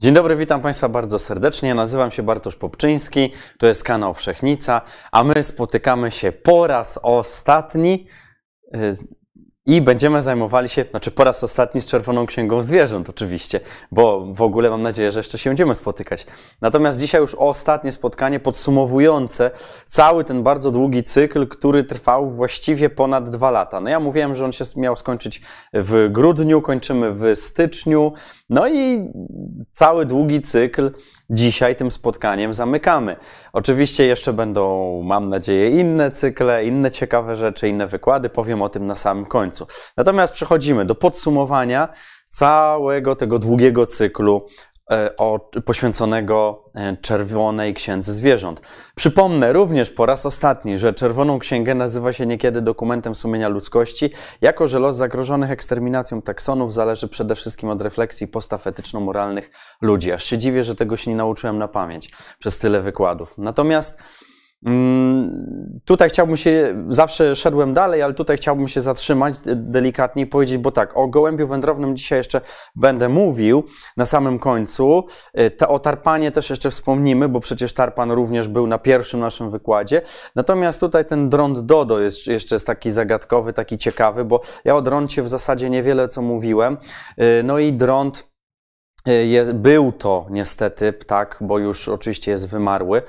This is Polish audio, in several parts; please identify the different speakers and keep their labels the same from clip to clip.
Speaker 1: Dzień dobry, witam Państwa bardzo serdecznie. Nazywam się Bartosz Popczyński, to jest kanał Wszechnica, a my spotykamy się po raz ostatni y, i będziemy zajmowali się, znaczy po raz ostatni z Czerwoną Księgą Zwierząt oczywiście, bo w ogóle mam nadzieję, że jeszcze się będziemy spotykać. Natomiast dzisiaj już ostatnie spotkanie podsumowujące cały ten bardzo długi cykl, który trwał właściwie ponad dwa lata. No ja mówiłem, że on się miał skończyć w grudniu, kończymy w styczniu, no i cały długi cykl dzisiaj tym spotkaniem zamykamy. Oczywiście jeszcze będą, mam nadzieję, inne cykle, inne ciekawe rzeczy, inne wykłady, powiem o tym na samym końcu. Natomiast przechodzimy do podsumowania całego tego długiego cyklu o, poświęconego e, Czerwonej Księdze Zwierząt. Przypomnę również po raz ostatni, że Czerwoną Księgę nazywa się niekiedy dokumentem sumienia ludzkości, jako że los zagrożonych eksterminacją taksonów zależy przede wszystkim od refleksji postaw etyczno-moralnych ludzi. Aż się dziwię, że tego się nie nauczyłem na pamięć przez tyle wykładów. Natomiast tutaj chciałbym się, zawsze szedłem dalej, ale tutaj chciałbym się zatrzymać delikatnie i powiedzieć, bo tak, o gołębiu wędrownym dzisiaj jeszcze będę mówił na samym końcu. E, o tarpanie też jeszcze wspomnimy, bo przecież tarpan również był na pierwszym naszym wykładzie. Natomiast tutaj ten drąd Dodo jest, jeszcze jest taki zagadkowy, taki ciekawy, bo ja o drącie w zasadzie niewiele co mówiłem. E, no i drąd e, jest, był to niestety ptak, bo już oczywiście jest wymarły.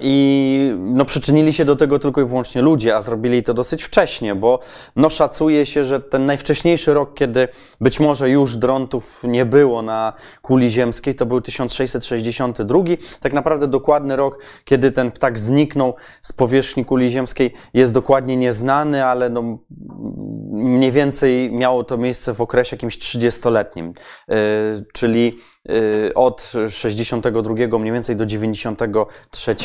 Speaker 1: I no, przyczynili się do tego tylko i wyłącznie ludzie, a zrobili to dosyć wcześnie, bo no, szacuje się, że ten najwcześniejszy rok, kiedy być może już drontów nie było na kuli ziemskiej, to był 1662. Tak naprawdę dokładny rok, kiedy ten ptak zniknął z powierzchni kuli ziemskiej, jest dokładnie nieznany, ale no, mniej więcej miało to miejsce w okresie jakimś 30-letnim, yy, czyli od 62 mniej więcej do 93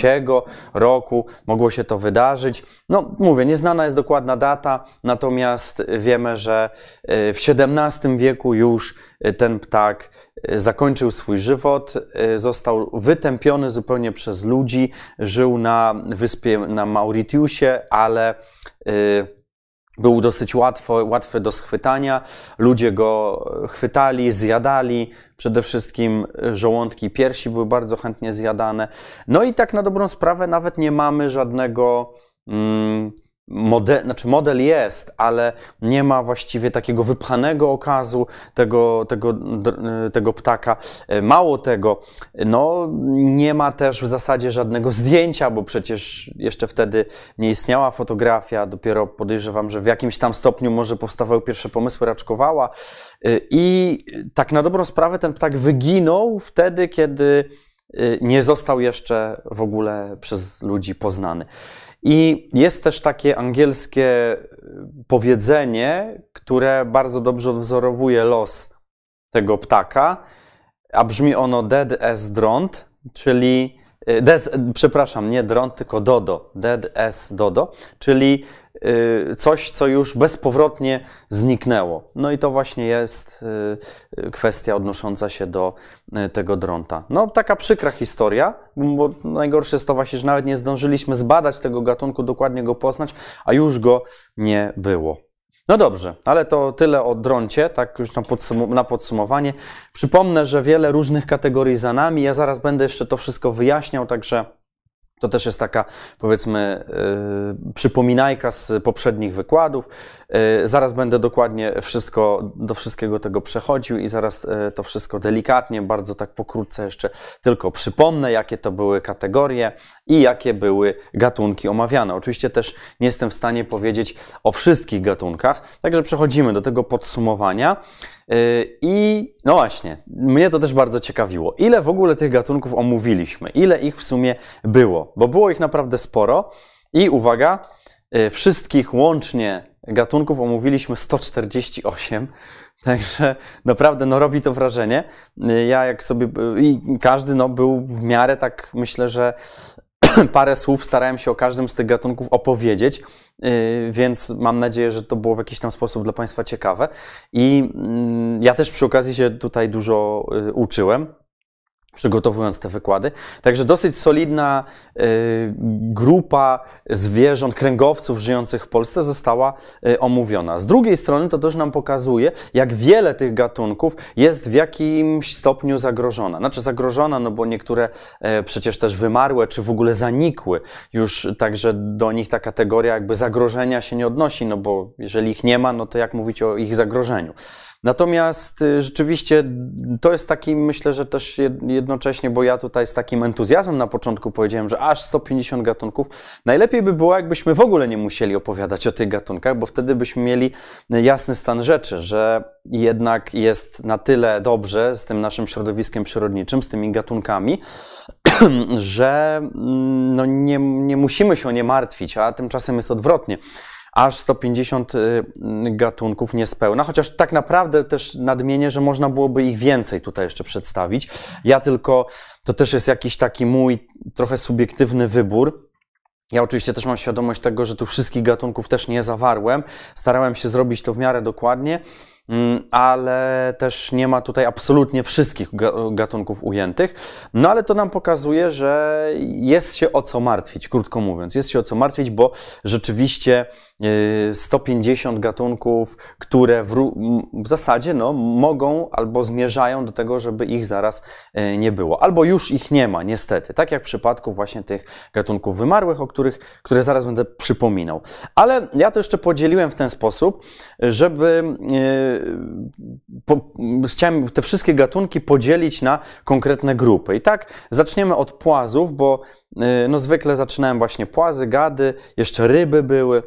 Speaker 1: roku mogło się to wydarzyć. No, mówię, nieznana jest dokładna data, natomiast wiemy, że y, w XVII wieku już y, ten ptak zakończył swój żywot, został wytępiony zupełnie przez ludzi, żył na wyspie na Mauritiusie, ale był dosyć łatwo, łatwy do schwytania. Ludzie go chwytali, zjadali. Przede wszystkim żołądki i piersi były bardzo chętnie zjadane. No i tak na dobrą sprawę nawet nie mamy żadnego. Mm, model, znaczy model jest, ale nie ma właściwie takiego wypchanego okazu tego, tego, tego ptaka. Mało tego, no, nie ma też w zasadzie żadnego zdjęcia, bo przecież jeszcze wtedy nie istniała fotografia, dopiero podejrzewam, że w jakimś tam stopniu może powstawały pierwsze pomysły Raczkowała i tak na dobrą sprawę ten ptak wyginął wtedy, kiedy nie został jeszcze w ogóle przez ludzi poznany. I jest też takie angielskie y, powiedzenie, które bardzo dobrze odwzorowuje los tego ptaka, a brzmi ono dead as dront, czyli des, przepraszam, nie dront, tylko dodo, dead as dodo, czyli Y, coś, co już bezpowrotnie zniknęło. No i to właśnie jest y, y, kwestia odnosząca się do tego dronta. No, taka przykra historia, bo najgorsze jest to właśnie, że nawet nie zdążyliśmy zbadać tego gatunku, dokładnie go poznać, a już go nie było. No dobrze, ale to tyle o droncie, tak już na, podsum na, podsumowanie. Przypomnę, że wiele różnych kategorii za nami. Ja zaraz będę jeszcze to wszystko wyjaśniał, także to też jest taka, powiedzmy, yy, przypominajka z poprzednich wykładów. Yy, zaraz będę dokładnie wszystko, do wszystkiego tego przechodził i zaraz yy, to wszystko delikatnie, bardzo tak pokrótce jeszcze tylko przypomnę, jakie to były kategorie i jakie były gatunki omawiane. Oczywiście też nie jestem w stanie powiedzieć o wszystkich gatunkach, także przechodzimy do tego podsumowania. Y, I no właśnie, mnie to też bardzo ciekawiło. Ile w ogóle tych gatunków omówiliśmy? Ile ich w sumie było? Bo było ich naprawdę sporo. I uwaga, y, wszystkich łącznie gatunków omówiliśmy 148. Także naprawdę no, robi to wrażenie. Y, ja jak sobie i każdy no, był w miarę tak myślę, że parę słów starałem się o każdym z tych gatunków opowiedzieć, y, więc mam nadzieję, że to było w jakiś tam sposób dla Państwa ciekawe. I mm, ja też przy okazji się tutaj dużo y, uczyłem. Przygotowując te wykłady. Także dosyć solidna y, grupa zwierząt, kręgowców żyjących w Polsce została y, omówiona. Z drugiej strony to też nam pokazuje, jak wiele tych gatunków jest w jakimś stopniu zagrożona. Znaczy zagrożona, no bo niektóre y, przecież też wymarłe, czy w ogóle zanikły. Już także do nich ta kategoria jakby zagrożenia się nie odnosi, no bo jeżeli ich nie ma, no to jak mówić o ich zagrożeniu. Natomiast y, rzeczywiście to jest taki, myślę, że też jednocześnie, bo ja tutaj z takim entuzjazmem na początku powiedziałem, że aż 150 gatunków. Najlepiej by było, jakbyśmy w ogóle nie musieli opowiadać o tych gatunkach, bo wtedy byśmy mieli jasny stan rzeczy, że jednak jest na tyle dobrze z tym naszym środowiskiem przyrodniczym, z tymi gatunkami, że mm, no nie, nie musimy się o nie martwić, a tymczasem jest odwrotnie aż 150 y, gatunków niespełna, chociaż tak naprawdę też nadmienię, że można byłoby ich więcej tutaj jeszcze przedstawić. Ja tylko, to też jest jakiś taki mój trochę subiektywny wybór. Ja oczywiście też mam świadomość tego, że tu wszystkich gatunków też nie zawarłem. Starałem się zrobić to w miarę dokładnie. Mm, ale też nie ma tutaj absolutnie wszystkich gatunków ujętych. No ale to nam pokazuje, że jest się o co martwić, krótko mówiąc. Jest się o co martwić, bo rzeczywiście 150 y, gatunków, które w, w zasadzie no, mogą albo zmierzają do tego, żeby ich zaraz y, nie było. Albo już ich nie ma, niestety. Tak jak w przypadku właśnie tych gatunków wymarłych, o których, które zaraz będę przypominał. Ale ja to jeszcze podzieliłem w ten sposób, żeby y, po, chciałem te wszystkie gatunki podzielić na konkretne grupy. I tak zaczniemy od płazów, bo no zwykle zaczynałem właśnie płazy, gady, jeszcze ryby były,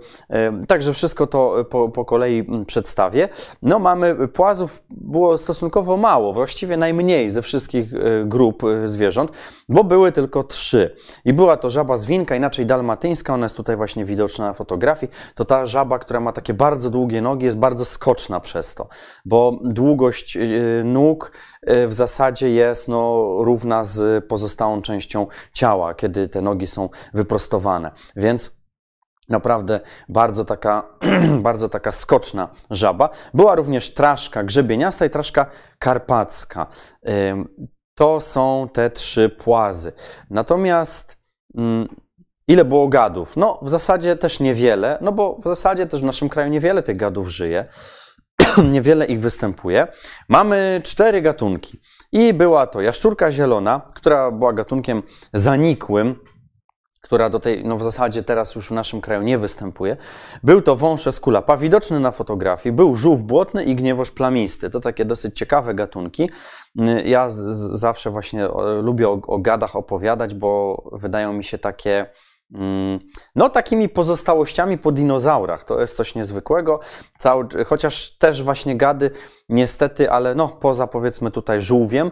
Speaker 1: y, także wszystko to po, po kolei mm, przedstawię. No mamy płazów było stosunkowo mało, właściwie najmniej ze wszystkich y, grup zwierząt, bo były tylko trzy. I była to żaba zwinka, inaczej dalmatyńska, ona jest tutaj właśnie widoczna na fotografii. To ta żaba, która ma takie bardzo długie nogi, jest bardzo skoczna przez to, bo długość nóg w zasadzie jest no, równa z pozostałą częścią ciała, kiedy kiedy te nogi są wyprostowane. Więc Naprawdę bardzo taka, bardzo taka skoczna żaba. Była również traszka grzebieniasta i traszka karpacka. To są te trzy płazy. Natomiast mm, ile było gadów? No, w zasadzie też niewiele, no bo w zasadzie też w naszym kraju niewiele tych gadów żyje. niewiele ich występuje. Mamy cztery gatunki. I była to jaszczurka zielona, która była gatunkiem zanikłym, która do tej, no w zasadzie teraz już w naszym kraju nie występuje. Był to wąż eskulapa, widoczny na fotografii. Był żółw błotny i gniewoż plamisty. To takie dosyć ciekawe gatunki. Ja z, zawsze właśnie lubię o, o gadach opowiadać, bo wydają mi się takie no, takimi pozostałościami po dinozaurach. To jest coś niezwykłego. Cały, chociaż też właśnie gady, niestety, ale no, poza powiedzmy tutaj żółwiem,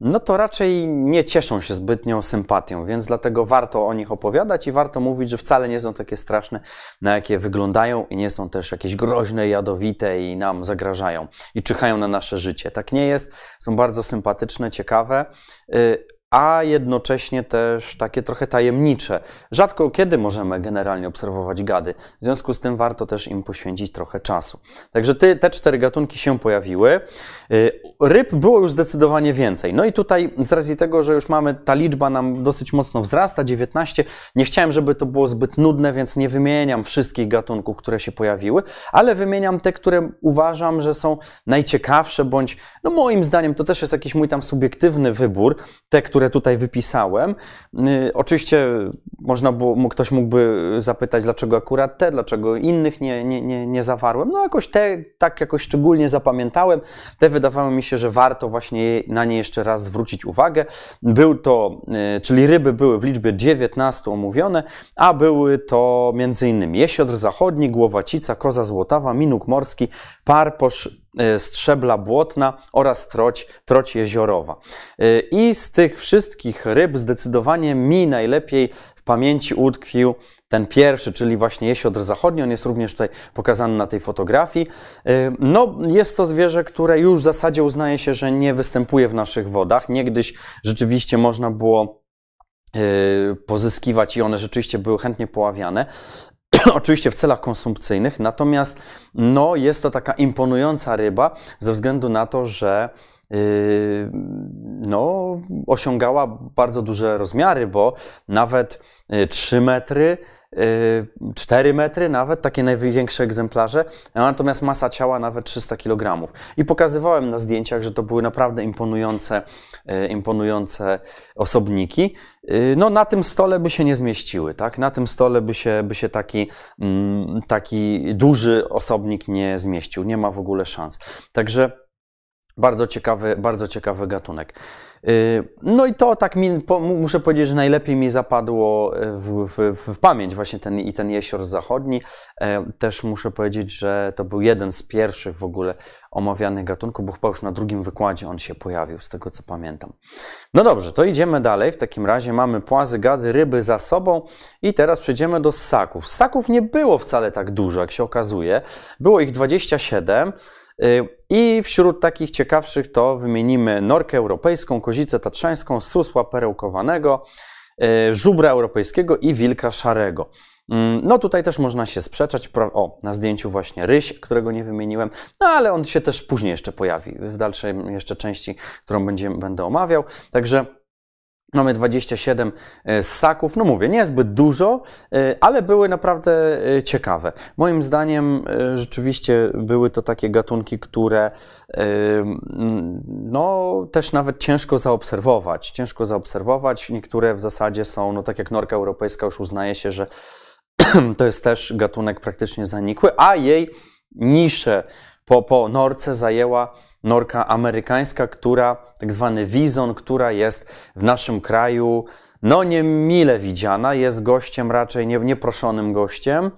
Speaker 1: no to raczej nie cieszą się zbytnią sympatią, więc dlatego warto o nich opowiadać i warto mówić, że wcale nie są takie straszne, na jakie wyglądają i nie są też jakieś groźne, jadowite i nam zagrażają i czyhają na nasze życie. Tak nie jest, są bardzo sympatyczne, ciekawe. A jednocześnie też takie trochę tajemnicze. Rzadko kiedy możemy generalnie obserwować gady, w związku z tym warto też im poświęcić trochę czasu. Także ty, te cztery gatunki się pojawiły. Y, ryb było już zdecydowanie więcej. No i tutaj z racji tego, że już mamy, ta liczba nam dosyć mocno wzrasta, 19, nie chciałem, żeby to było zbyt nudne, więc nie wymieniam wszystkich gatunków, które się pojawiły, ale wymieniam te, które uważam, że są najciekawsze, bądź, no moim zdaniem, to też jest jakiś mój tam subiektywny wybór, te, które które tutaj wypisałem. Y, oczywiście można było, ktoś mógłby zapytać, dlaczego akurat te, dlaczego innych nie, nie, nie, nie zawarłem. No jakoś te tak jakoś szczególnie zapamiętałem. Te wydawało mi się, że warto właśnie na nie jeszcze raz zwrócić uwagę. Był to, y, czyli ryby były w liczbie 19 omówione, a były to m.in. jesiodr zachodni, głowacica, koza złotawa, minuk morski, parposz, strzebla błotna oraz troć, troć jeziorowa. E, I z tych wszystkich ryb zdecydowanie mi najlepiej w pamięci utkwił ten pierwszy, czyli właśnie jesiodr zachodni, on jest również tutaj pokazany na tej fotografii. E, no, jest to zwierzę, które już w zasadzie uznaje się, że nie występuje w naszych wodach. Niegdyś rzeczywiście można było pozyskiwać i one rzeczywiście były chętnie poławiane. oczywiście w celach konsumpcyjnych, natomiast no, jest to taka imponująca ryba ze względu na to, że no, osiągała bardzo duże rozmiary, bo nawet 3 metry 4 metry nawet, takie największe egzemplarze, natomiast masa ciała nawet 300 kg. I pokazywałem na zdjęciach, że to były naprawdę imponujące, e, imponujące osobniki. No na tym stole by się nie zmieściły, tak? Na tym stole by się, by się taki, mm, taki duży osobnik nie zmieścił, nie ma w ogóle szans. Także bardzo ciekawy, bardzo ciekawy gatunek. Y, no i to tak mi, muszę powiedzieć, że najlepiej mi zapadło y, w, w, w, pamięć właśnie ten, i ten jesior zachodni. E, też muszę powiedzieć, że to był jeden z pierwszych w ogóle omawianych gatunków, bo chyba już na drugim wykładzie on się pojawił, z tego co pamiętam. No dobrze, to idziemy dalej. W takim razie mamy płazy, gady, ryby za sobą i teraz przejdziemy do ssaków. Ssaków nie było wcale tak dużo, jak się okazuje. Było ich 27. Y, I wśród takich ciekawszych to wymienimy norkę europejską, kozicę tatrzańską, susła perełkowanego, y, żubra europejskiego i wilka szarego. Mm, no tutaj też można się sprzeczać. O, na zdjęciu właśnie ryś, którego nie wymieniłem, no ale on się też później jeszcze pojawi w dalszej jeszcze części, którą będzie, będę omawiał. Także Mamy 27 e, ssaków, no mówię, niezbyt dużo, e, ale były naprawdę e, ciekawe. Moim zdaniem rzeczywiście były to takie gatunki, które no też nawet ciężko zaobserwować. Ciężko zaobserwować. Niektóre w zasadzie są, no tak jak norka europejska już uznaje się, że to jest też gatunek praktycznie zanikły, a jej niszę po, po norce zajęła norka amerykańska, która, tak zwany wizon, która jest w naszym kraju no niemile widziana, jest gościem raczej nie, nieproszonym gościem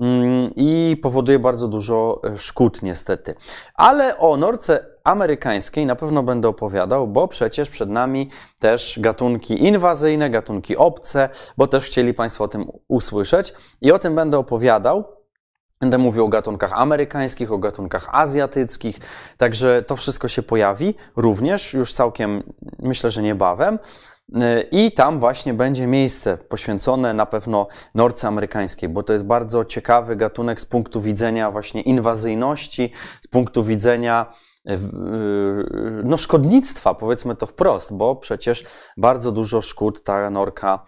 Speaker 1: mm, i powoduje bardzo dużo e, szkód niestety. Ale o norce amerykańskiej na pewno będę opowiadał, bo przecież przed nami też gatunki inwazyjne, gatunki obce, bo też chcieli Państwo o tym usłyszeć i o tym będę opowiadał. Będę mówił o gatunkach amerykańskich, o gatunkach azjatyckich, także to wszystko się pojawi również już całkiem, myślę, że niebawem. I tam właśnie będzie miejsce poświęcone na pewno norce amerykańskiej, bo to jest bardzo ciekawy gatunek z punktu widzenia właśnie inwazyjności, z punktu widzenia Y, no, szkodnictwa, powiedzmy to wprost, bo przecież bardzo dużo szkód ta norka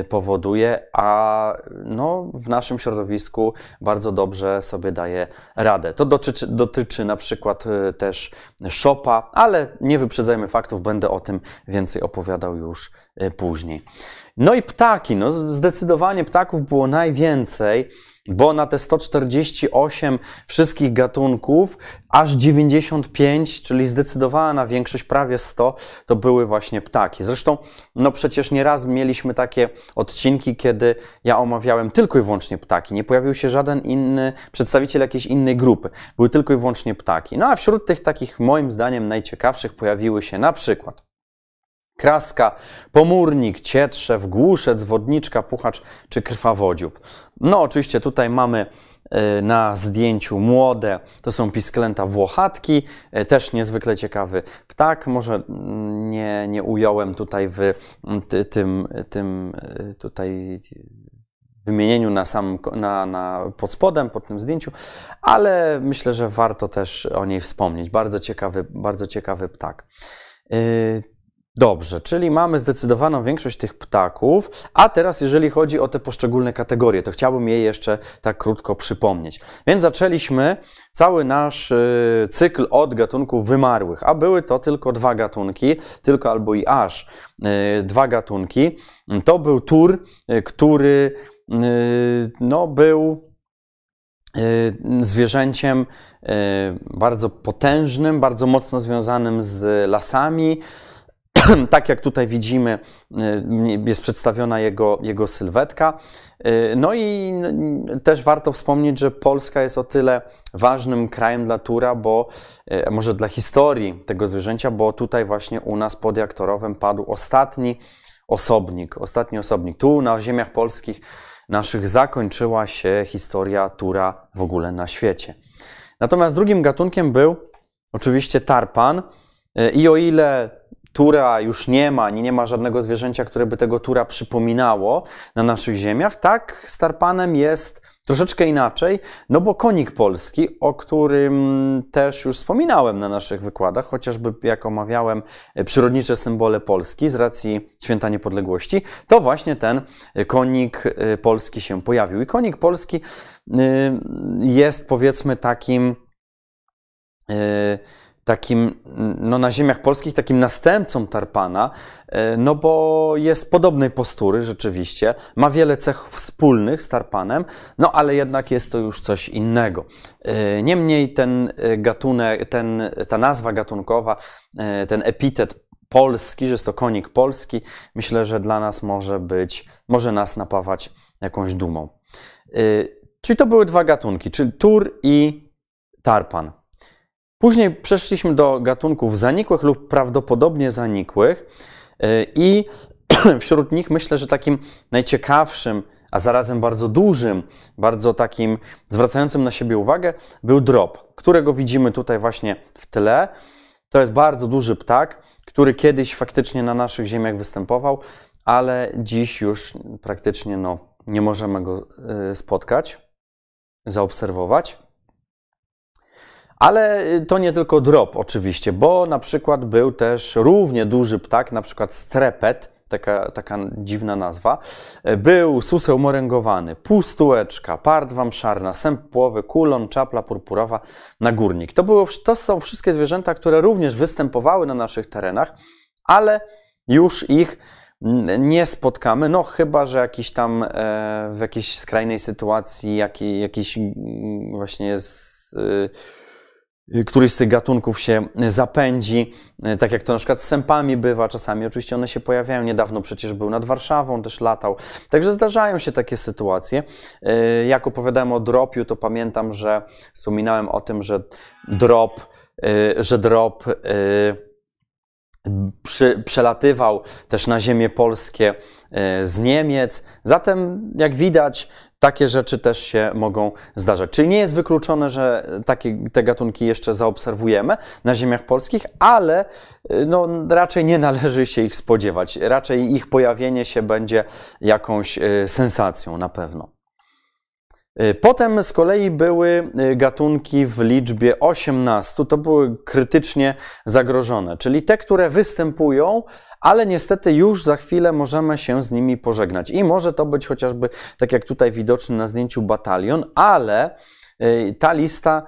Speaker 1: y, powoduje, a no, w naszym środowisku bardzo dobrze sobie daje radę. To dotyczy, dotyczy na przykład y, też szopa, ale nie wyprzedzajmy faktów, będę o tym więcej opowiadał już później. No i ptaki, no zdecydowanie ptaków było najwięcej bo na te 148 wszystkich gatunków, aż 95, czyli zdecydowana większość, prawie 100, to były właśnie ptaki. Zresztą, no przecież nieraz mieliśmy takie odcinki, kiedy ja omawiałem tylko i wyłącznie ptaki. Nie pojawił się żaden inny przedstawiciel jakiejś innej grupy. Były tylko i wyłącznie ptaki. No a wśród tych takich, moim zdaniem, najciekawszych pojawiły się na przykład kraska, pomórnik, cietrzew, głuszec, wodniczka, puchacz czy krwawodziób. No oczywiście tutaj mamy e, na zdjęciu młode, to są pisklęta włochatki, e, też niezwykle ciekawy ptak, może mm, nie, nie ująłem tutaj w mm, tym, tym e, tutaj wymienieniu na sam, na, na, pod spodem, pod tym zdjęciu, ale myślę, że warto też o niej wspomnieć. Bardzo ciekawy, bardzo ciekawy ptak. Dobrze, czyli mamy zdecydowaną większość tych ptaków, a teraz jeżeli chodzi o te poszczególne kategorie, to chciałbym je jeszcze tak krótko przypomnieć. Więc zaczęliśmy cały nasz y, cykl od gatunków wymarłych, a były to tylko dwa gatunki, tylko albo i aż y, dwa gatunki. To był tur, y, który no, był zwierzęciem bardzo potężnym, bardzo mocno związanym z lasami, tak jak tutaj widzimy, y, jest przedstawiona jego, jego sylwetka. Y, no i też warto wspomnieć, że Polska jest o tyle ważnym krajem dla tura, bo y, może dla historii tego zwierzęcia, bo tutaj właśnie u nas pod Jaktorowem padł ostatni osobnik, ostatni osobnik. Tu na ziemiach polskich naszych zakończyła się historia tura w ogóle na świecie. Natomiast drugim gatunkiem był oczywiście tarpan i o ile tura już nie ma, ani nie ma żadnego zwierzęcia, które by tego tura przypominało na naszych ziemiach, tak z tarpanem jest troszeczkę inaczej, no bo konik polski, o którym też już wspominałem na naszych wykładach, chociażby jak omawiałem e, przyrodnicze symbole Polski z racji Święta Niepodległości, to właśnie ten konik e, polski się pojawił. I konik polski e, jest powiedzmy takim takim, no na ziemiach polskich, takim następcą Tarpana, e, no bo jest podobnej postury rzeczywiście, ma wiele cech wspólnych z Tarpanem, no ale jednak jest to już coś innego. E, niemniej ten gatunek, ten, ta nazwa gatunkowa, e, ten epitet polski, że jest to konik polski, myślę, że dla nas może być, może nas napawać jakąś dumą. Czyli to były dwa gatunki, czyli tur i tarpan. Później przeszliśmy do gatunków zanikłych lub prawdopodobnie zanikłych y, i wśród nich myślę, że takim najciekawszym, a zarazem bardzo dużym, bardzo takim zwracającym na siebie uwagę był drop, którego widzimy tutaj właśnie w tle. To jest bardzo duży ptak, który kiedyś faktycznie na naszych ziemiach występował, ale dziś już praktycznie no, nie możemy go y, spotkać, zaobserwować. Ale y, to nie tylko drop oczywiście, bo na przykład był też równie duży ptak, na przykład strepet, taka, taka dziwna nazwa. Y, był suseł moręgowany, pustułeczka, pardwa mszarna, sęp płowy, kulon, czapla purpurowa, nagórnik. To, było, to są wszystkie zwierzęta, które również występowały na naszych terenach, ale już ich nie spotkamy, no chyba, że jakiś tam e, w jakiejś skrajnej sytuacji, jakiś, jakiś właśnie z, Y, któryś z tych gatunków się zapędzi, y, tak jak to na przykład z sępami bywa, czasami oczywiście one się pojawiają, niedawno przecież był nad Warszawą, też latał, także zdarzają się takie sytuacje. Y, jak opowiadałem o dropiu, to pamiętam, że wspominałem o tym, że drop, że drop przy, przelatywał też na ziemię polskie z Niemiec. Zatem, jak widać, takie rzeczy też się mogą zdarzać. Czyli nie jest wykluczone, że takie, te gatunki jeszcze zaobserwujemy na ziemiach polskich, ale y, no, raczej nie należy się ich spodziewać. Raczej ich pojawienie się będzie jakąś y, sensacją na pewno. Y, potem z kolei były gatunki w liczbie 18, to były krytycznie zagrożone, czyli te, które występują, ale niestety już za chwilę możemy się z nimi pożegnać. I może to być chociażby, tak jak tutaj widoczny na zdjęciu, batalion, ale y, ta lista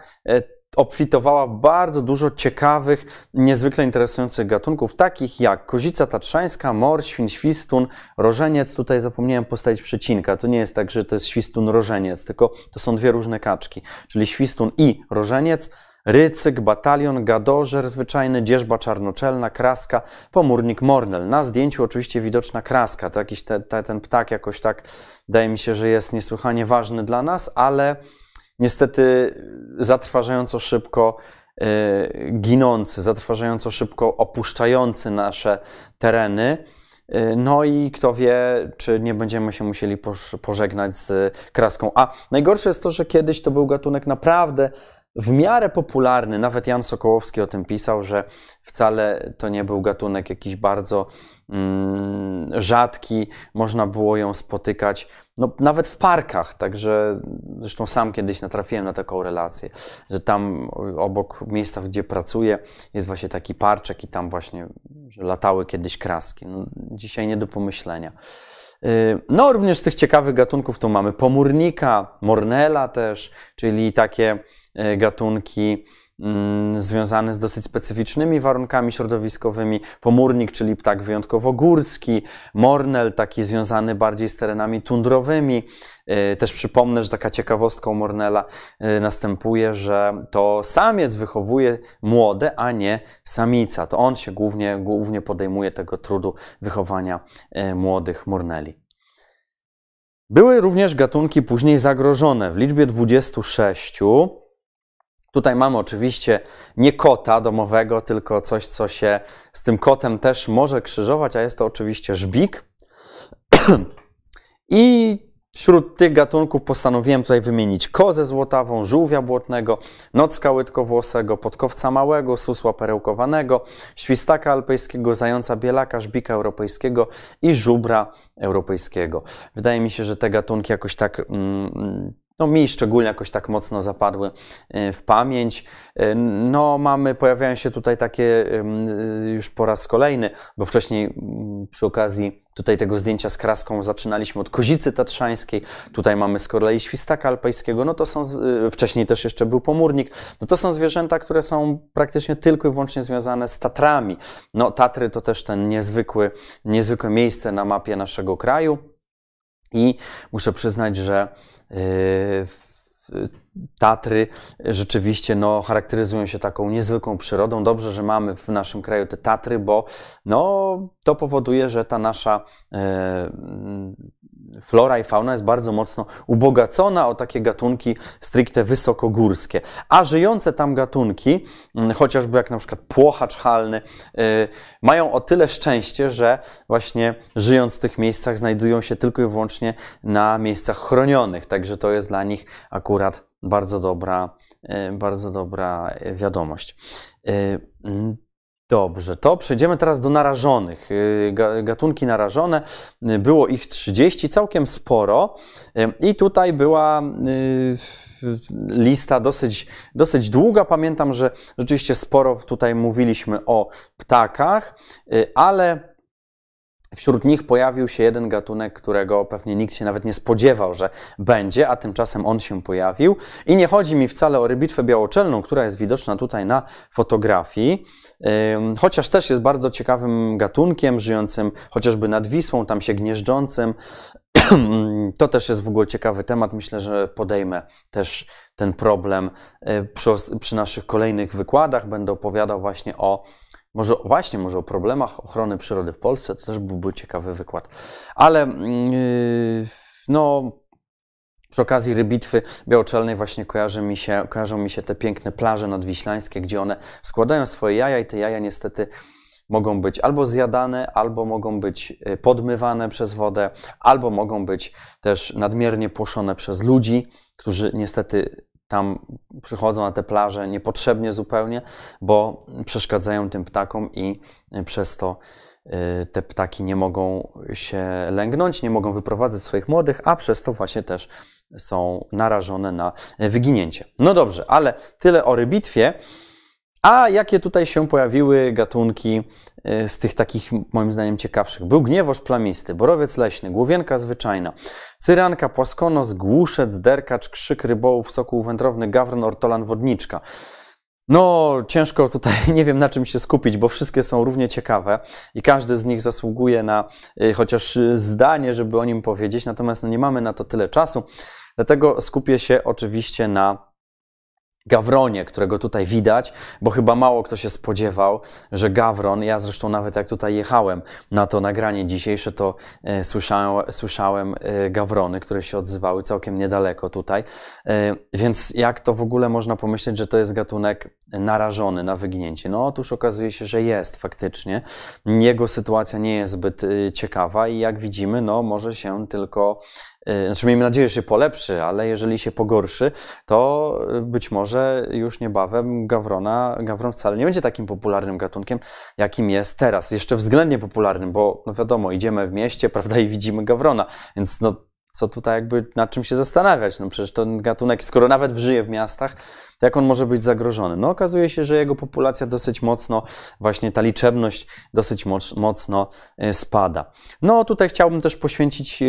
Speaker 1: obfitowała bardzo dużo ciekawych, niezwykle interesujących gatunków, takich jak kozica tatrzańska, mor, świn, świstun, rożeniec. Tutaj zapomniałem postawić przecinka. To nie jest tak, że to jest świstun, rożeniec, tylko to są dwie różne kaczki, czyli świstun i rożeniec rycyk, batalion, gadożer zwyczajny, dzierżba czarnoczelna, kraska, pomórnik mornel. Na zdjęciu oczywiście widoczna kraska, to jakiś te, te, ten ptak jakoś tak, wydaje mi się, że jest niesłychanie ważny dla nas, ale niestety zatrważająco szybko yy, ginący, zatrważająco szybko opuszczający nasze tereny. E, no i kto wie, czy nie będziemy się musieli pożegnać z kraską. A najgorsze jest to, że kiedyś to był gatunek naprawdę w miarę popularny, nawet Jan Sokołowski o tym pisał, że wcale to nie był gatunek jakiś bardzo rzadki, można było ją spotykać no, nawet w parkach, także zresztą sam kiedyś natrafiłem na taką relację, że tam obok miejsca, gdzie pracuję, jest właśnie taki parczek i tam właśnie latały kiedyś kraski. No, dzisiaj nie do pomyślenia. Y, no, również z tych ciekawych gatunków to mamy pomórnika, mornela też, czyli takie E, gatunki mm, związane z dosyć specyficznymi warunkami środowiskowymi. Pomórnik, czyli ptak wyjątkowo górski, mornel, taki związany bardziej z terenami tundrowymi. E, też przypomnę, że taka ciekawostka u mornela e, następuje, że to samiec wychowuje młode, a nie samica. To on się głównie, głównie podejmuje tego trudu wychowania młodych morneli. Były również gatunki później zagrożone w liczbie 26 Tutaj mamy oczywiście nie kota domowego, tylko coś, co się z tym kotem też może krzyżować, a jest to oczywiście żbik. I Wśród tych gatunków postanowiłem tutaj wymienić kozę złotawą, żółwia błotnego, nocka łydkowłosego, podkowca małego, susła perełkowanego, świstaka alpejskiego, zająca bielaka, żbika europejskiego i żubra europejskiego. Wydaje mi się, że te gatunki jakoś tak mm, no mi szczególnie jakoś tak mocno zapadły e, w pamięć. E, no mamy, pojawiają się tutaj takie e, już po raz kolejny, bo wcześniej przy okazji tutaj tego zdjęcia z kraską zaczynaliśmy od kozicy tatrzańskiej, tutaj mamy z kolei świstaka alpejskiego, no to są, wcześniej też jeszcze był pomórnik, no to są zwierzęta, które są praktycznie tylko i wyłącznie związane z Tatrami. No Tatry to też ten niezwykły, niezwykłe miejsce na mapie naszego kraju i muszę przyznać, że Tatry rzeczywiście no, charakteryzują się taką niezwykłą przyrodą. Dobrze, że mamy w naszym kraju te Tatry, bo no, to powoduje, że ta nasza e, flora i fauna jest bardzo mocno ubogacona o takie gatunki stricte wysokogórskie. A żyjące tam gatunki, mm, chociażby jak na przykład płochacz halny, yy, mają o tyle szczęście, że właśnie żyjąc w tych miejscach znajdują się tylko i wyłącznie na miejscach chronionych. Także to jest dla nich akurat bardzo dobra, yy, bardzo dobra wiadomość. Dobrze, to przejdziemy teraz do narażonych. Y, gatunki narażone, y, było ich 30, całkiem sporo. Y, I tutaj była lista dosyć, dosyć długa. Pamiętam, że rzeczywiście sporo tutaj mówiliśmy o ptakach, ale Wśród nich pojawił się jeden gatunek, którego pewnie nikt się nawet nie spodziewał, że będzie, a tymczasem on się pojawił. I nie chodzi mi wcale o rybitwę białoczelną, która jest widoczna tutaj na fotografii, chociaż też jest bardzo ciekawym gatunkiem, żyjącym chociażby nad Wisłą, tam się gnieżdżącym. To też jest w ogóle ciekawy temat. Myślę, że podejmę też ten problem e, przy, przy naszych kolejnych wykładach. Będę opowiadał właśnie o może właśnie, może o problemach ochrony przyrody w Polsce, to też byłby ciekawy wykład. Ale yy, no, przy okazji rybitwy białoczelnej właśnie kojarzy mi się, kojarzą mi się te piękne plaże nadwiślańskie, gdzie one składają swoje jaja i te jaja niestety mogą być albo zjadane, albo mogą być y, podmywane przez wodę, albo mogą być też nadmiernie płoszone przez ludzi, którzy niestety tam przychodzą na te plaże niepotrzebnie zupełnie, bo przeszkadzają tym ptakom i przez to y, te ptaki nie mogą się lęgnąć, nie mogą wyprowadzać swoich młodych, a przez to właśnie też są narażone na wyginięcie. No dobrze, ale tyle o rybitwie. A jakie tutaj się pojawiły gatunki y, z tych takich, moim zdaniem, ciekawszych? Był gniewoż plamisty, borowiec leśny, głowienka zwyczajna, cyranka, płaskonos, głuszec, derkacz, krzyk rybołów, sokół wędrowny, gawron, ortolan, wodniczka. No, ciężko tutaj, nie wiem na czym się skupić, bo wszystkie są równie ciekawe i każdy z nich zasługuje na y, chociaż zdanie, żeby o nim powiedzieć, natomiast no, nie mamy na to tyle czasu. Dlatego skupię się oczywiście na Gawronie, którego tutaj widać, bo chyba mało kto się spodziewał, że Gawron, ja zresztą nawet jak tutaj jechałem na to nagranie dzisiejsze, to e, słyszałem, słyszałem e, Gawrony, które się odzywały całkiem niedaleko tutaj. E, więc jak to w ogóle można pomyśleć, że to jest gatunek narażony na wyginięcie? No otóż okazuje się, że jest faktycznie. Jego sytuacja nie jest zbyt e, ciekawa i jak widzimy, no może się tylko znaczy, miejmy nadzieję, że się polepszy, ale jeżeli się pogorszy, to y, być może już niebawem gawrona, gawron wcale nie będzie takim popularnym gatunkiem, jakim jest teraz. Jeszcze względnie popularnym, bo no wiadomo, idziemy w mieście, prawda, i widzimy gawrona, więc no co tutaj jakby nad czym się zastanawiać? No przecież ten gatunek, skoro nawet żyje w miastach, jak on może być zagrożony? No okazuje się, że jego populacja dosyć mocno, właśnie ta liczebność dosyć mocno e, spada. No tutaj chciałbym też poświęcić e,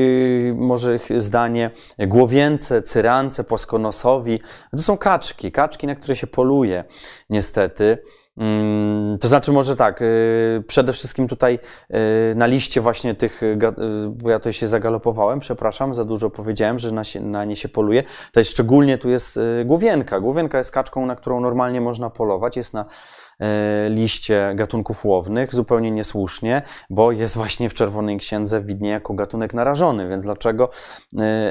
Speaker 1: może zdanie głowience, cyrance, płaskonosowi. To są kaczki, kaczki, na które się poluje niestety. Mm, to znaczy, może tak, y, przede wszystkim tutaj na liście właśnie tych, bo ja tutaj się zagalopowałem, przepraszam, za dużo powiedziałem, że na, nie się poluje. Jest szczególnie tu jest głowienka. Głowienka jest kaczką, na którą normalnie można polować. Jest na liście gatunków łownych, zupełnie niesłusznie, bo jest właśnie w Czerwonej Księdze widnie jako gatunek narażony, więc dlaczego?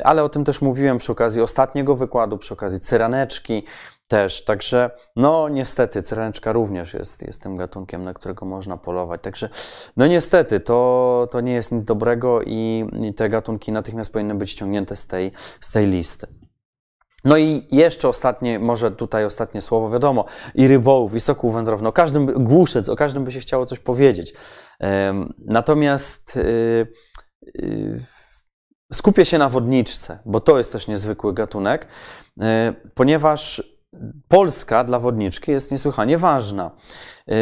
Speaker 1: Ale o tym też mówiłem przy okazji ostatniego wykładu, przy okazji cyraneczki, też. Także, no niestety, cyreneczka również jest, jest tym gatunkiem, na którego można polować. Także, no niestety, to, to nie jest nic dobrego i, i te gatunki natychmiast powinny być ściągnięte z tej, z tej listy. No i jeszcze ostatnie, może tutaj ostatnie słowo, wiadomo, i rybołów, i soku wędrowny, o każdym, głuszec, o każdym by się chciało coś powiedzieć. Natomiast y, y, skupię się na wodniczce, bo to jest też niezwykły gatunek, e, ponieważ Polska dla wodniczki jest niesłychanie ważna. E,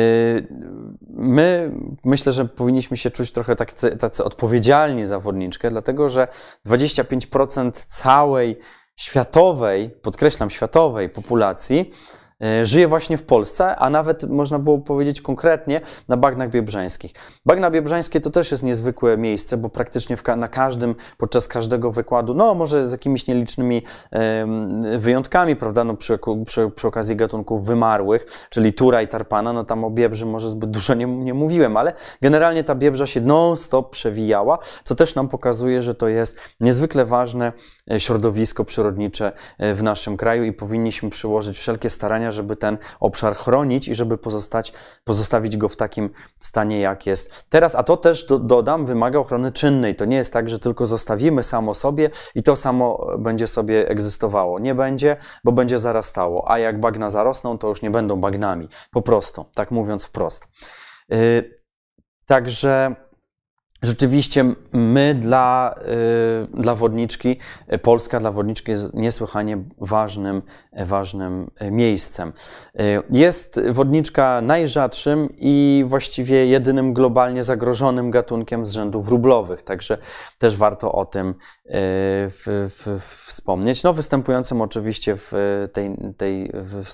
Speaker 1: my myślę, że powinniśmy się czuć trochę tacy, tacy odpowiedzialni za wodniczkę, dlatego że 25% całej światowej, podkreślam światowej populacji żyje właśnie w Polsce, a nawet można było powiedzieć konkretnie na bagnach biebrzańskich. Bagna biebrzańskie to też jest niezwykłe miejsce, bo praktycznie ka na każdym, podczas każdego wykładu, no może z jakimiś nielicznymi e, wyjątkami, prawda, no przy, przy, przy, okazji gatunków wymarłych, czyli tura i tarpana, no tam o biebrzy może zbyt dużo nie, nie mówiłem, ale generalnie ta biebrza się non-stop przewijała, co też nam pokazuje, że to jest niezwykle ważne e, środowisko przyrodnicze e, w naszym kraju i powinniśmy przyłożyć wszelkie starania, żeby ten obszar chronić i żeby pozostać, pozostawić go w takim stanie, jak jest teraz. A to też do, dodam, wymaga ochrony czynnej. To nie jest tak, że tylko zostawimy samo sobie i to samo będzie sobie egzystowało. Nie będzie, bo będzie zarastało. A jak bagna zarosną, to już nie będą bagnami. Po prostu, tak mówiąc wprost. Yy, także Rzeczywiście my dla, y, dla wodniczki, y, Polska dla wodniczki jest niesłychanie ważnym, ważnym miejscem. Y, jest wodniczka najrzadszym i właściwie jedynym globalnie zagrożonym gatunkiem z rzędu wróblowych, także też warto o tym w, w, wspomnieć. No, występującym oczywiście w tej, tej w,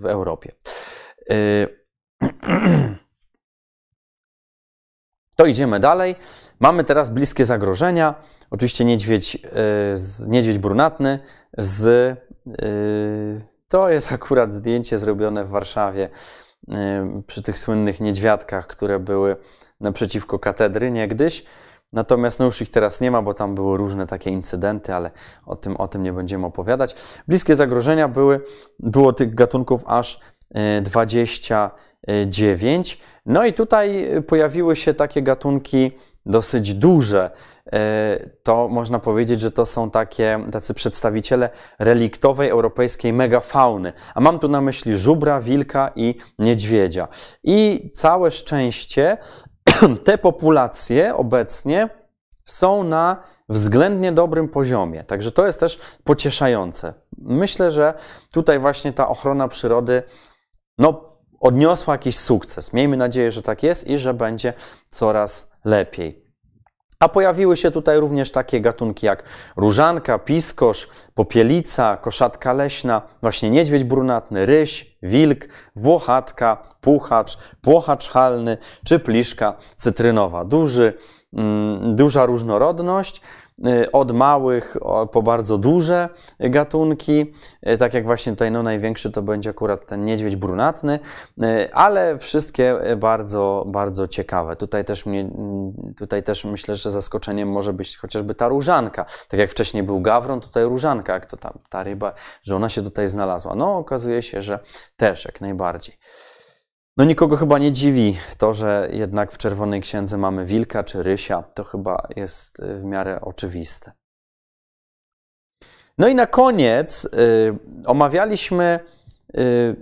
Speaker 1: w Europie. To idziemy dalej. Mamy teraz bliskie zagrożenia. Oczywiście niedźwiedź, yy, niedźwiedź brunatny z. Yy, to jest akurat zdjęcie zrobione w Warszawie yy, przy tych słynnych niedźwiadkach, które były naprzeciwko katedry niegdyś. Natomiast no już ich teraz nie ma, bo tam były różne takie incydenty, ale o tym, o tym nie będziemy opowiadać. Bliskie zagrożenia były, było tych gatunków aż 29. No i tutaj pojawiły się takie gatunki dosyć duże. E, to można powiedzieć, że to są takie, tacy przedstawiciele reliktowej europejskiej megafauny. A mam tu na myśli żubra, wilka i niedźwiedzia. I całe szczęście te populacje obecnie są na względnie dobrym poziomie. Także to jest też pocieszające. Myślę, że tutaj właśnie ta ochrona przyrody no, odniosła jakiś sukces. Miejmy nadzieję, że tak jest i że będzie coraz lepiej. A pojawiły się tutaj również takie gatunki jak różanka, piskosz, popielica, koszatka leśna, właśnie niedźwiedź brunatny, ryś, wilk, włochatka, puchacz, płochacz halny czy pliszka cytrynowa. Duży, mm, duża różnorodność. Y, od małych po bardzo duże gatunki, y, tak jak właśnie tutaj no, największy to będzie akurat ten niedźwiedź brunatny, y, ale wszystkie bardzo, bardzo ciekawe. Tutaj też, mnie, mm, tutaj też myślę, że zaskoczeniem może być chociażby ta różanka. Tak jak wcześniej był gawron, tutaj różanka, jak to tam, ta ryba, że ona się tutaj znalazła. No okazuje się, że też jak najbardziej. No nikogo chyba nie dziwi to, że jednak w Czerwonej Księdze mamy wilka czy rysia. To chyba jest y, w miarę oczywiste. No i na koniec y, omawialiśmy y,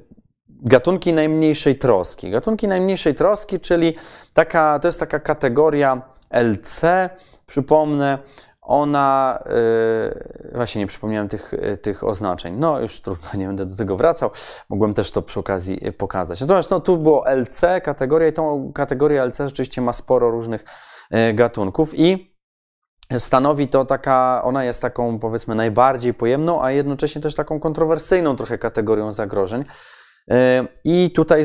Speaker 1: gatunki najmniejszej troski. Gatunki najmniejszej troski, czyli taka, to jest taka kategoria LC, przypomnę, ona, yy, właśnie nie przypomniałem tych, yy, tych oznaczeń. No już trudno, nie będę do tego wracał. Mogłem też to przy okazji yy, pokazać. Natomiast no, tu było LC kategoria i tą kategorię LC rzeczywiście ma sporo różnych yy, gatunków i stanowi to taka, ona jest taką powiedzmy najbardziej pojemną, a jednocześnie też taką kontrowersyjną trochę kategorią zagrożeń. Yy, I tutaj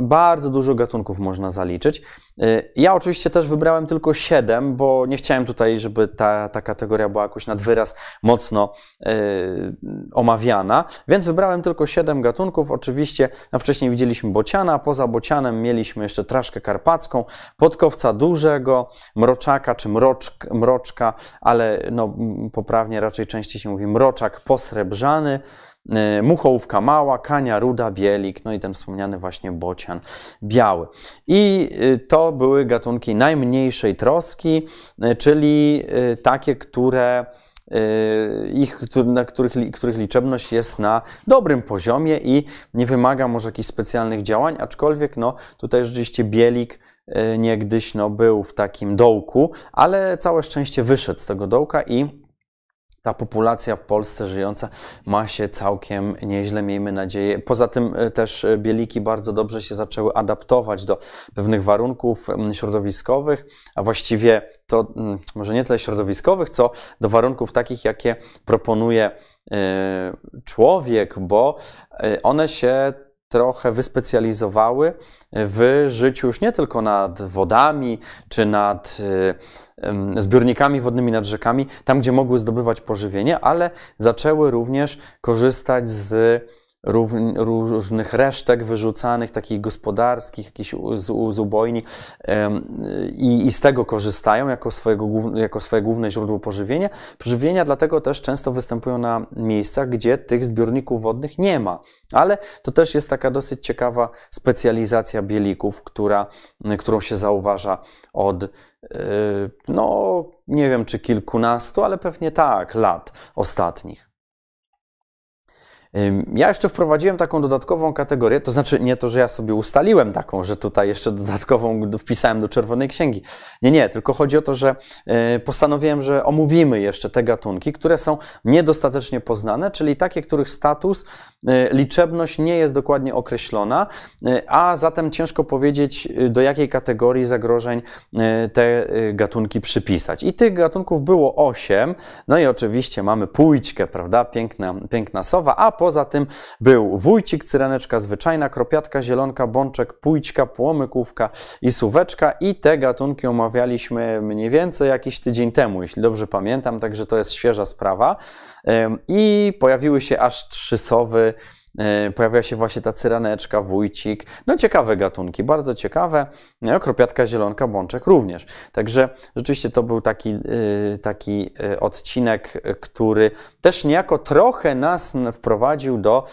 Speaker 1: bardzo dużo gatunków można zaliczyć. Y, ja oczywiście też wybrałem tylko 7, bo nie chciałem tutaj, żeby ta, ta kategoria była jakoś nad wyraz mocno y, omawiana, więc wybrałem tylko 7 gatunków. Oczywiście no wcześniej widzieliśmy bociana, poza bocianem mieliśmy jeszcze traszkę karpacką, podkowca dużego, mroczaka czy mroczk, mroczka, ale no, poprawnie raczej częściej się mówi mroczak posrebrzany, E, muchołówka mała, kania ruda, bielik, no i ten wspomniany właśnie bocian biały. I e, to były gatunki najmniejszej troski, e, czyli takie, które ich, na których, których liczebność jest na dobrym poziomie i nie wymaga może jakichś specjalnych działań, aczkolwiek no, tutaj rzeczywiście bielik niegdyś no, był w takim dołku, ale całe szczęście wyszedł z tego dołka i ta populacja w Polsce żyjąca ma się całkiem nieźle, miejmy nadzieję. Poza tym e, też e, bieliki bardzo dobrze się zaczęły adaptować do pewnych warunków środowiskowych, a właściwie to może nie tyle środowiskowych, co do warunków takich, jakie proponuje e, człowiek, bo one się trochę wyspecjalizowały w życiu już nie tylko nad wodami czy nad zbiornikami wodnymi, nad rzekami, tam gdzie mogły zdobywać pożywienie, ale zaczęły również korzystać z różnych resztek wyrzucanych, takich gospodarskich, jakichś z, z ubojni i, i, z tego korzystają jako, swojego, jako swoje główne źródło pożywienia. Pożywienia dlatego też często występują na miejscach, gdzie tych zbiorników wodnych nie ma. Ale to też jest taka dosyć ciekawa specjalizacja bielików, która, którą się zauważa od, e, no nie wiem czy kilkunastu, ale pewnie tak, lat ostatnich. Ja jeszcze wprowadziłem taką dodatkową kategorię, to znaczy nie to, że ja sobie ustaliłem taką, że tutaj jeszcze dodatkową wpisałem do Czerwonej Księgi. Nie, nie, tylko chodzi o to, że e, postanowiłem, że omówimy jeszcze te gatunki, które są niedostatecznie poznane, czyli takie, których status, e, liczebność nie jest dokładnie określona, e, a zatem ciężko powiedzieć, do jakiej kategorii zagrożeń te gatunki przypisać. I tych gatunków było osiem, no i oczywiście mamy pójćkę, prawda, piękna, piękna sowa, a po Poza tym był wójcik, cyraneczka zwyczajna, kropiatka, zielonka, bączek, pójćka, płomykówka i suweczka i te gatunki omawialiśmy mniej więcej jakiś tydzień temu, jeśli dobrze pamiętam, także to jest świeża sprawa. I pojawiły się aż trzy sowy, pojawia się właśnie ta cyraneczka, wójcik. No ciekawe gatunki, bardzo ciekawe. No, kropiatka, zielonka, bączek również. Także rzeczywiście to był taki, e, taki e, odcinek, który też niejako trochę nas wprowadził do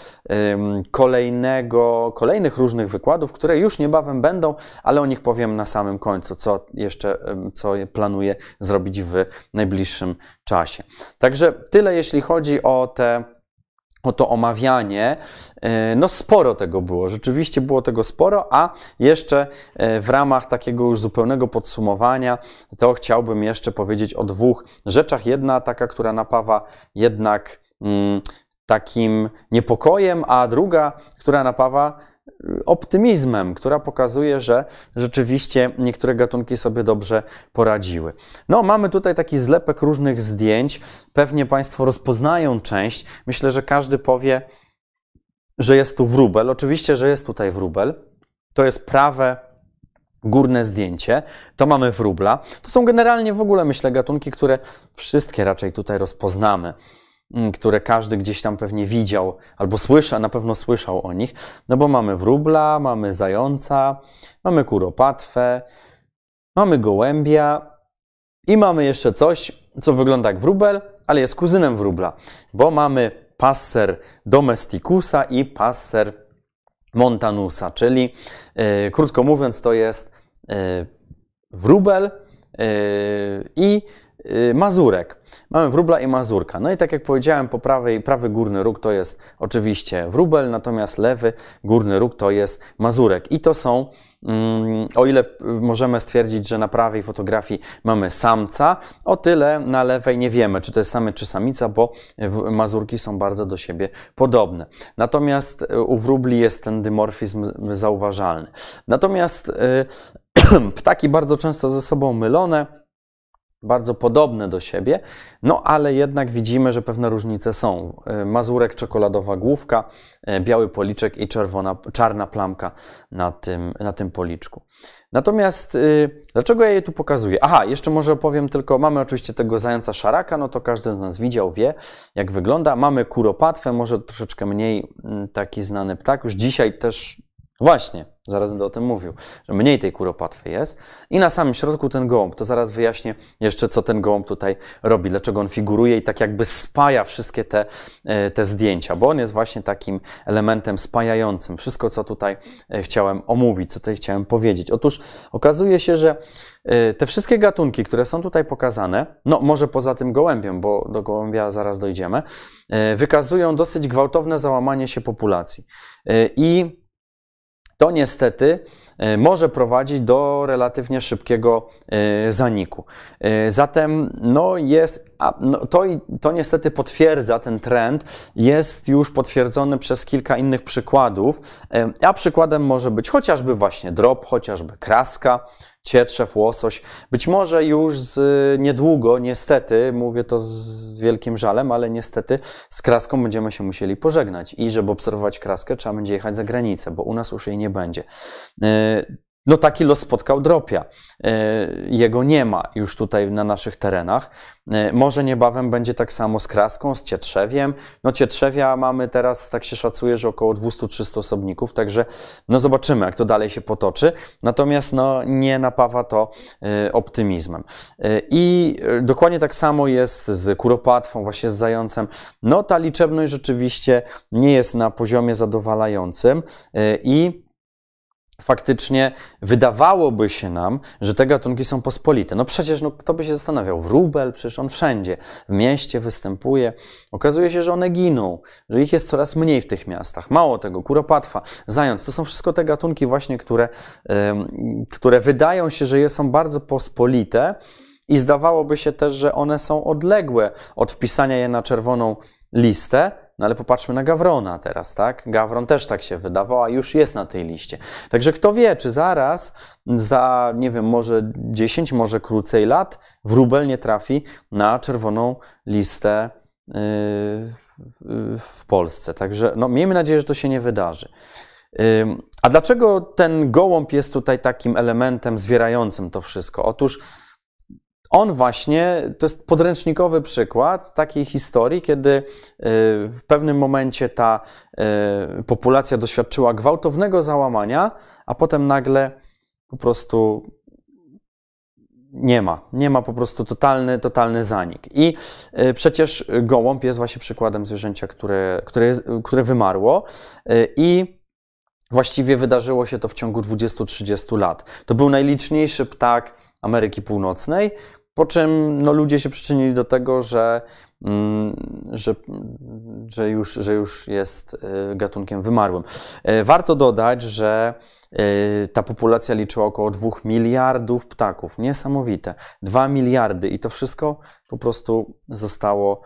Speaker 1: kolejnego, kolejnych różnych wykładów, które już niebawem będą, ale o nich powiem na samym końcu, co jeszcze, co planuję zrobić w najbliższym czasie. Także tyle, jeśli chodzi o te o to omawianie, e, no sporo tego było, rzeczywiście było tego sporo, a jeszcze e, w ramach takiego już zupełnego podsumowania, to chciałbym jeszcze powiedzieć o dwóch rzeczach. Jedna taka, która napawa jednak mm, takim niepokojem, a druga, która napawa optymizmem, która pokazuje, że rzeczywiście niektóre gatunki sobie dobrze poradziły. No, mamy tutaj taki zlepek różnych zdjęć. Pewnie Państwo rozpoznają część. Myślę, że każdy powie, że jest tu wróbel. Oczywiście, że jest tutaj wróbel. To jest prawe górne zdjęcie. To mamy wróbla. To są generalnie w ogóle, myślę, gatunki, które wszystkie raczej tutaj rozpoznamy. Mm, które każdy gdzieś tam pewnie widział albo słyszał, na pewno słyszał o nich, no bo mamy wróbla, mamy zająca, mamy kuropatwę, mamy gołębia i mamy jeszcze coś, co wygląda jak wróbel, ale jest kuzynem wróbla, bo mamy passer domesticusa i passer montanusa, czyli yy, krótko mówiąc to jest yy, wróbel yy, i mazurek. Mamy wróbla i mazurka. No i tak jak powiedziałem, po prawej, prawy górny róg to jest oczywiście wróbel, natomiast lewy górny róg to jest mazurek. I to są, mm, o ile możemy stwierdzić, że na prawej fotografii mamy samca, o tyle na lewej nie wiemy, czy to jest samiec czy samica, bo mazurki są bardzo do siebie podobne. Natomiast y, u wróbli jest ten dymorfizm zauważalny. Natomiast y, ptaki bardzo często ze sobą mylone bardzo podobne do siebie, no ale jednak widzimy, że pewne różnice są. E, mazurek, czekoladowa główka, e, biały policzek i czerwona, czarna plamka na tym, na tym policzku. Natomiast yy, dlaczego ja je tu pokazuję? Aha, jeszcze może opowiem tylko, mamy oczywiście tego zająca szaraka, no to każdy z nas widział, wie jak wygląda. Mamy kuropatwę, może troszeczkę mniej mm, taki znany ptak. Już dzisiaj też Właśnie, zaraz będę o tym mówił, że mniej tej kuropatwy jest. I na samym środku ten gołąb. To zaraz wyjaśnię jeszcze, co ten gołąb tutaj robi, dlaczego on figuruje i tak jakby spaja wszystkie te, e, te zdjęcia, bo on jest właśnie takim elementem spajającym. Wszystko, co tutaj e, chciałem omówić, co tutaj chciałem powiedzieć. Otóż okazuje się, że e, te wszystkie gatunki, które są tutaj pokazane, no może poza tym gołębiem, bo do gołębia zaraz dojdziemy, wykazują dosyć gwałtowne załamanie się populacji. I to niestety e, może prowadzić do relatywnie szybkiego e, zaniku. E, zatem no jest, a, no to, to niestety potwierdza ten trend, jest już potwierdzony przez kilka innych przykładów, a przykładem może być chociażby właśnie drop, chociażby kraska, cietrzew, łosoś. Być może już z niedługo, niestety, mówię to z wielkim żalem, ale niestety z kraską będziemy się musieli pożegnać. I żeby obserwować kraskę, trzeba będzie jechać za granicę, bo u nas już jej nie będzie. No taki los spotkał Dropia. E, jego nie ma już tutaj na naszych terenach. E, może niebawem będzie tak samo z Kraską, z Cietrzewiem. No Cietrzewia mamy teraz, tak się szacuje, że około 200-300 osobników, także no zobaczymy, jak to dalej się potoczy. Natomiast no nie napawa to e, optymizmem. I dokładnie tak samo jest z kuropatwą, właśnie z zającem. No ta liczebność rzeczywiście nie jest na poziomie zadowalającym i faktycznie wydawałoby się nam, że te gatunki są pospolite. No przecież, no, kto by się zastanawiał? Wróbel, przecież on wszędzie, w mieście występuje. Okazuje się, że one giną, że ich jest coraz mniej w tych miastach. Mało tego, kuropatwa, zając, to są wszystko te gatunki właśnie, które, które wydają się, że są bardzo pospolite i zdawałoby się też, że one są odległe od wpisania je na czerwoną listę, no ale popatrzmy na Gawrona teraz, tak? Gawron też tak się wydawał, a już jest na tej liście. Także kto wie, czy zaraz, za, nie wiem, może 10, może krócej lat, wróbel nie trafi na czerwoną listę yy, w Polsce. Także no, miejmy nadzieję, że to się nie wydarzy. A dlaczego ten gołąb jest tutaj takim elementem zwierającym to wszystko? Otóż on właśnie, to jest podręcznikowy przykład takiej historii, kiedy y, w pewnym momencie ta y, populacja doświadczyła gwałtownego załamania, a potem nagle po prostu nie ma. Nie ma po prostu totalny, totalny zanik. I y, przecież gołąb jest właśnie przykładem zwierzęcia, które, które, które wymarło i właściwie wydarzyło się to w ciągu 20-30 lat. To był najliczniejszy ptak Ameryki Północnej, po czym no, ludzie się przyczynili do tego, że, mm, że, że, już, że już jest y, gatunkiem wymarłym. Y, warto dodać, że y, ta populacja liczyła około 2 miliardów ptaków. Niesamowite. 2 miliardy i to wszystko po prostu zostało,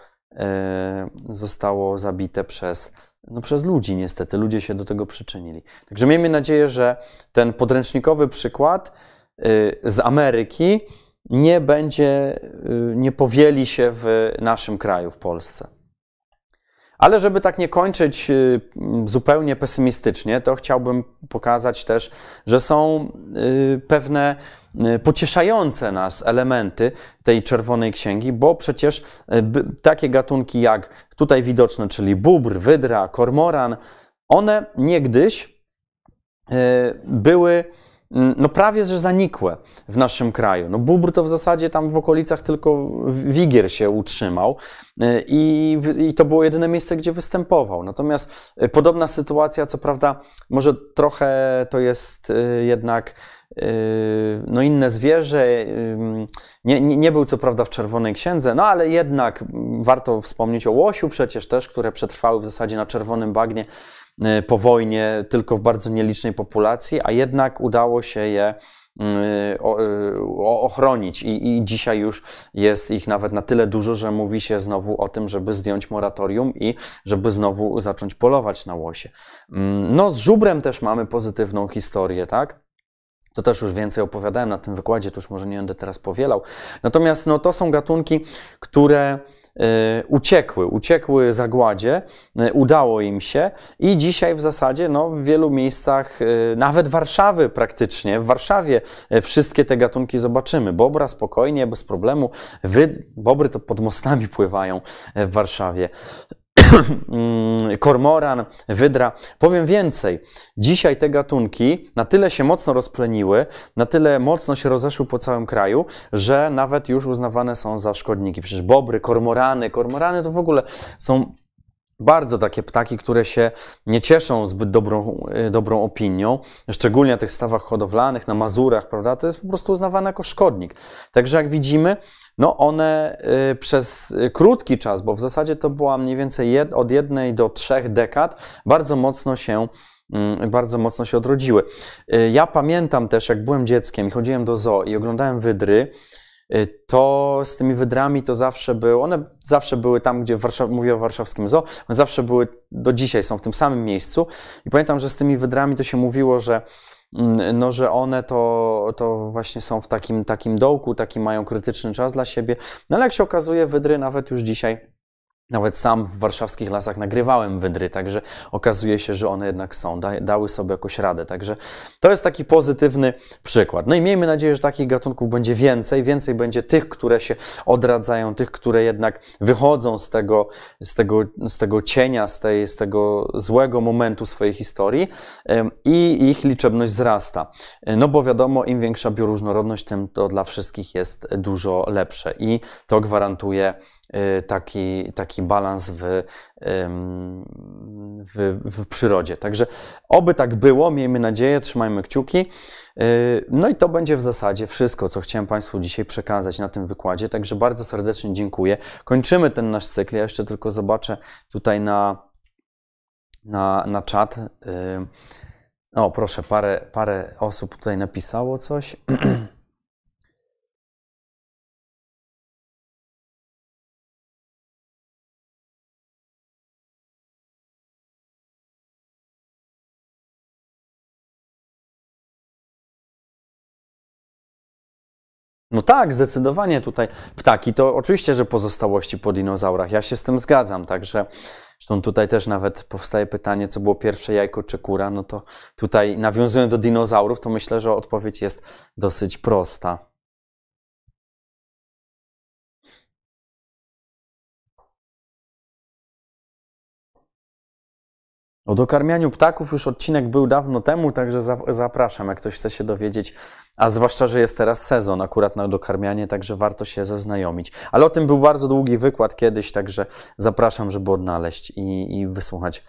Speaker 1: zostało zabite przez, no przez ludzi, niestety. Ludzie się do tego przyczynili. Także miejmy nadzieję, że ten podręcznikowy przykład z Ameryki nie będzie, y, nie powieli się w naszym kraju, w Polsce. Ale żeby tak nie kończyć y, zupełnie pesymistycznie, to chciałbym pokazać też, że są y, pewne pocieszające nas elementy tej czerwonej księgi, bo przecież takie gatunki jak tutaj widoczne, czyli bóbr, wydra, kormoran, one niegdyś były no prawie że zanikłe w naszym kraju. No bóbr to w zasadzie tam w okolicach tylko Wigier się utrzymał y, i, i to było jedyne miejsce, gdzie występował. Natomiast y, podobna sytuacja, co prawda, może trochę to jest y, jednak no inne zwierzę. Nie, nie, nie, był co prawda w Czerwonej Księdze, no ale jednak warto wspomnieć o łosiu przecież też, które przetrwały w zasadzie na Czerwonym Bagnie po wojnie tylko w bardzo nielicznej populacji, a jednak udało się je mm, e, ochronić I, i dzisiaj już jest ich nawet na tyle dużo, że mówi się znowu o tym, żeby zdjąć moratorium i żeby znowu zacząć polować na łosie. Mm, no z żubrem też mamy pozytywną historię, tak? To też już więcej opowiadałem na tym wykładzie, to już może nie będę teraz powielał. Natomiast no, to są gatunki, które uciekły, uciekły zagładzie, y, udało im się i dzisiaj w zasadzie no, w wielu miejscach, y, nawet Warszawy praktycznie, w Warszawie y, wszystkie te gatunki zobaczymy. Bobra spokojnie, bez problemu. Wy, bobry to pod mostami pływają y, w Warszawie. Mm, kormoran, wydra. Powiem więcej. Dzisiaj te gatunki na tyle się mocno rozpleniły, na tyle mocno się rozeszły po całym kraju, że nawet już uznawane są za szkodniki. Przecież bobry, kormorany, kormorany to w ogóle są bardzo takie ptaki, które się nie cieszą zbyt dobrą, y, dobrą opinią, szczególnie na tych stawach hodowlanych, na Mazurach, prawda? To jest po prostu uznawane jako szkodnik. Także jak widzimy, no one y, przez krótki czas, bo w zasadzie to była mniej więcej jed, od jednej do trzech dekad, bardzo mocno się mm, bardzo mocno się odrodziły. Ja pamiętam też, jak byłem dzieckiem i chodziłem do zoo i oglądałem wydry, to z tymi wydrami to zawsze były, one zawsze były tam, gdzie Warszaw, mówię o warszawskim zoo, one zawsze były, do dzisiaj są w tym samym miejscu i pamiętam, że z tymi wydrami to się mówiło, że Mm, no, że one to, to właśnie są w takim, takim dołku, taki mają krytyczny czas dla siebie. No ale jak się okazuje, wydry nawet już dzisiaj nawet sam w warszawskich lasach nagrywałem wydry, także okazuje się, że one jednak są, da, dały sobie jakoś radę. Także to jest taki pozytywny przykład. No i miejmy nadzieję, że takich gatunków będzie więcej. Więcej będzie tych, które się odradzają, tych, które jednak wychodzą z tego, z tego, z tego cienia, z, tej, z tego złego momentu swojej historii i ich liczebność wzrasta. No bo wiadomo, im większa bioróżnorodność, tym to dla wszystkich jest dużo lepsze i to gwarantuje taki, taki balans w, w, w przyrodzie. Także oby tak było, miejmy nadzieję, trzymajmy kciuki. Y, no i to będzie w zasadzie wszystko, co chciałem Państwu dzisiaj przekazać na tym wykładzie. Także bardzo serdecznie dziękuję. Kończymy ten nasz cykl. Ja jeszcze tylko zobaczę tutaj na, na, na czat. Y, o, proszę, parę, parę osób tutaj napisało coś. tak, zdecydowanie tutaj ptaki to oczywiście, że pozostałości po dinozaurach. Ja się z tym zgadzam, także zresztą tutaj też nawet powstaje pytanie, co było pierwsze jajko czy kura. No to tutaj nawiązując do dinozaurów, to myślę, że odpowiedź jest dosyć prosta. O dokarmianiu ptaków już odcinek był dawno temu, także zapraszam, jak ktoś chce się dowiedzieć, a zwłaszcza, że jest teraz sezon akurat na dokarmianie, także warto się zaznajomić. Ale o tym był bardzo długi wykład kiedyś, także zapraszam, żeby odnaleźć i, i wysłuchać.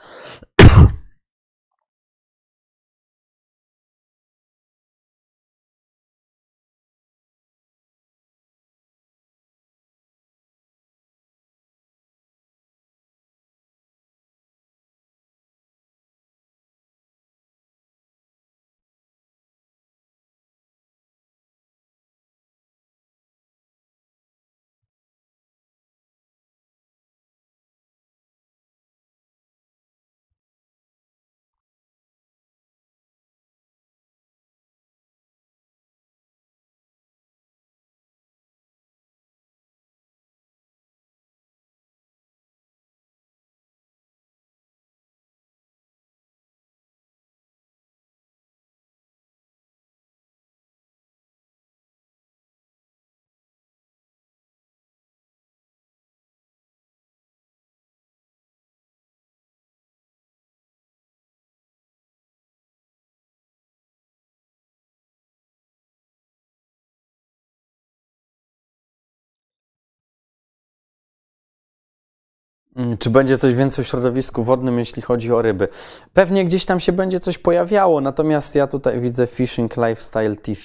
Speaker 1: Czy będzie coś więcej w środowisku wodnym, jeśli chodzi o ryby? Pewnie gdzieś tam się będzie coś pojawiało, natomiast ja tutaj widzę Fishing Lifestyle TV,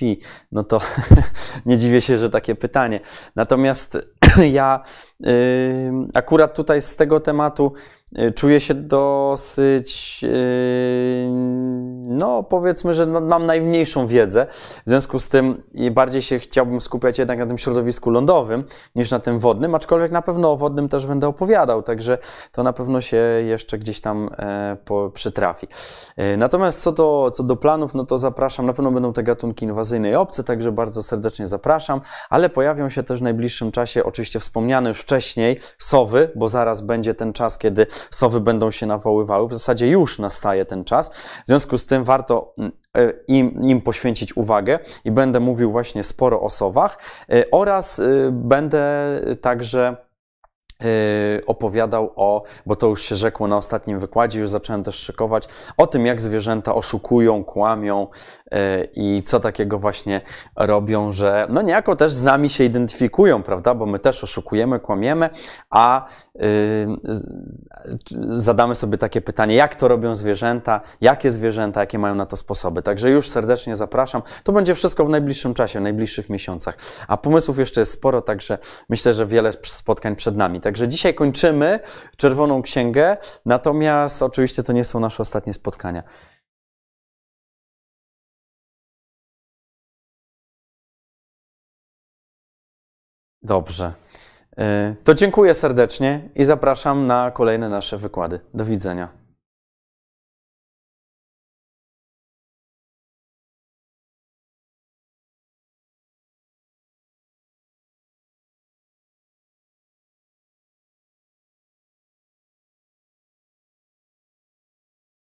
Speaker 1: no to nie dziwię się, że takie pytanie. Natomiast ja akurat tutaj z tego tematu czuję się dosyć yy, no powiedzmy, że no, mam najmniejszą wiedzę. W związku z tym bardziej się chciałbym skupiać jednak na tym środowisku lądowym niż na tym wodnym, aczkolwiek na pewno o wodnym też będę opowiadał, także to na pewno się jeszcze gdzieś tam e, przytrafi. E, natomiast co do, co do planów, no to zapraszam, na pewno będą te gatunki inwazyjne i obce, także bardzo serdecznie zapraszam, ale pojawią się też w najbliższym czasie oczywiście wspomniane już wcześniej sowy, bo zaraz będzie ten czas, kiedy sowy będą się nawoływały. W zasadzie już nastaje ten czas. W związku z tym warto mm, e, im, im poświęcić uwagę i będę mówił właśnie sporo o sowach e, oraz e, będę także opowiadał o, bo to już się rzekło na ostatnim wykładzie, już zacząłem też szykować, o tym, jak zwierzęta oszukują, kłamią i co takiego właśnie robią, że no niejako też z nami się identyfikują, prawda, bo my też oszukujemy, kłamiemy, a zadamy sobie takie pytanie, jak to robią zwierzęta, jakie zwierzęta, jakie mają na to sposoby. Także już serdecznie zapraszam. To będzie wszystko w najbliższym czasie, w najbliższych miesiącach. A pomysłów jeszcze jest sporo, także myślę, że wiele spotkań przed nami. Także dzisiaj kończymy Czerwoną Księgę, natomiast oczywiście to nie są nasze ostatnie spotkania. Dobrze. To dziękuję serdecznie i zapraszam na kolejne nasze wykłady. Do widzenia.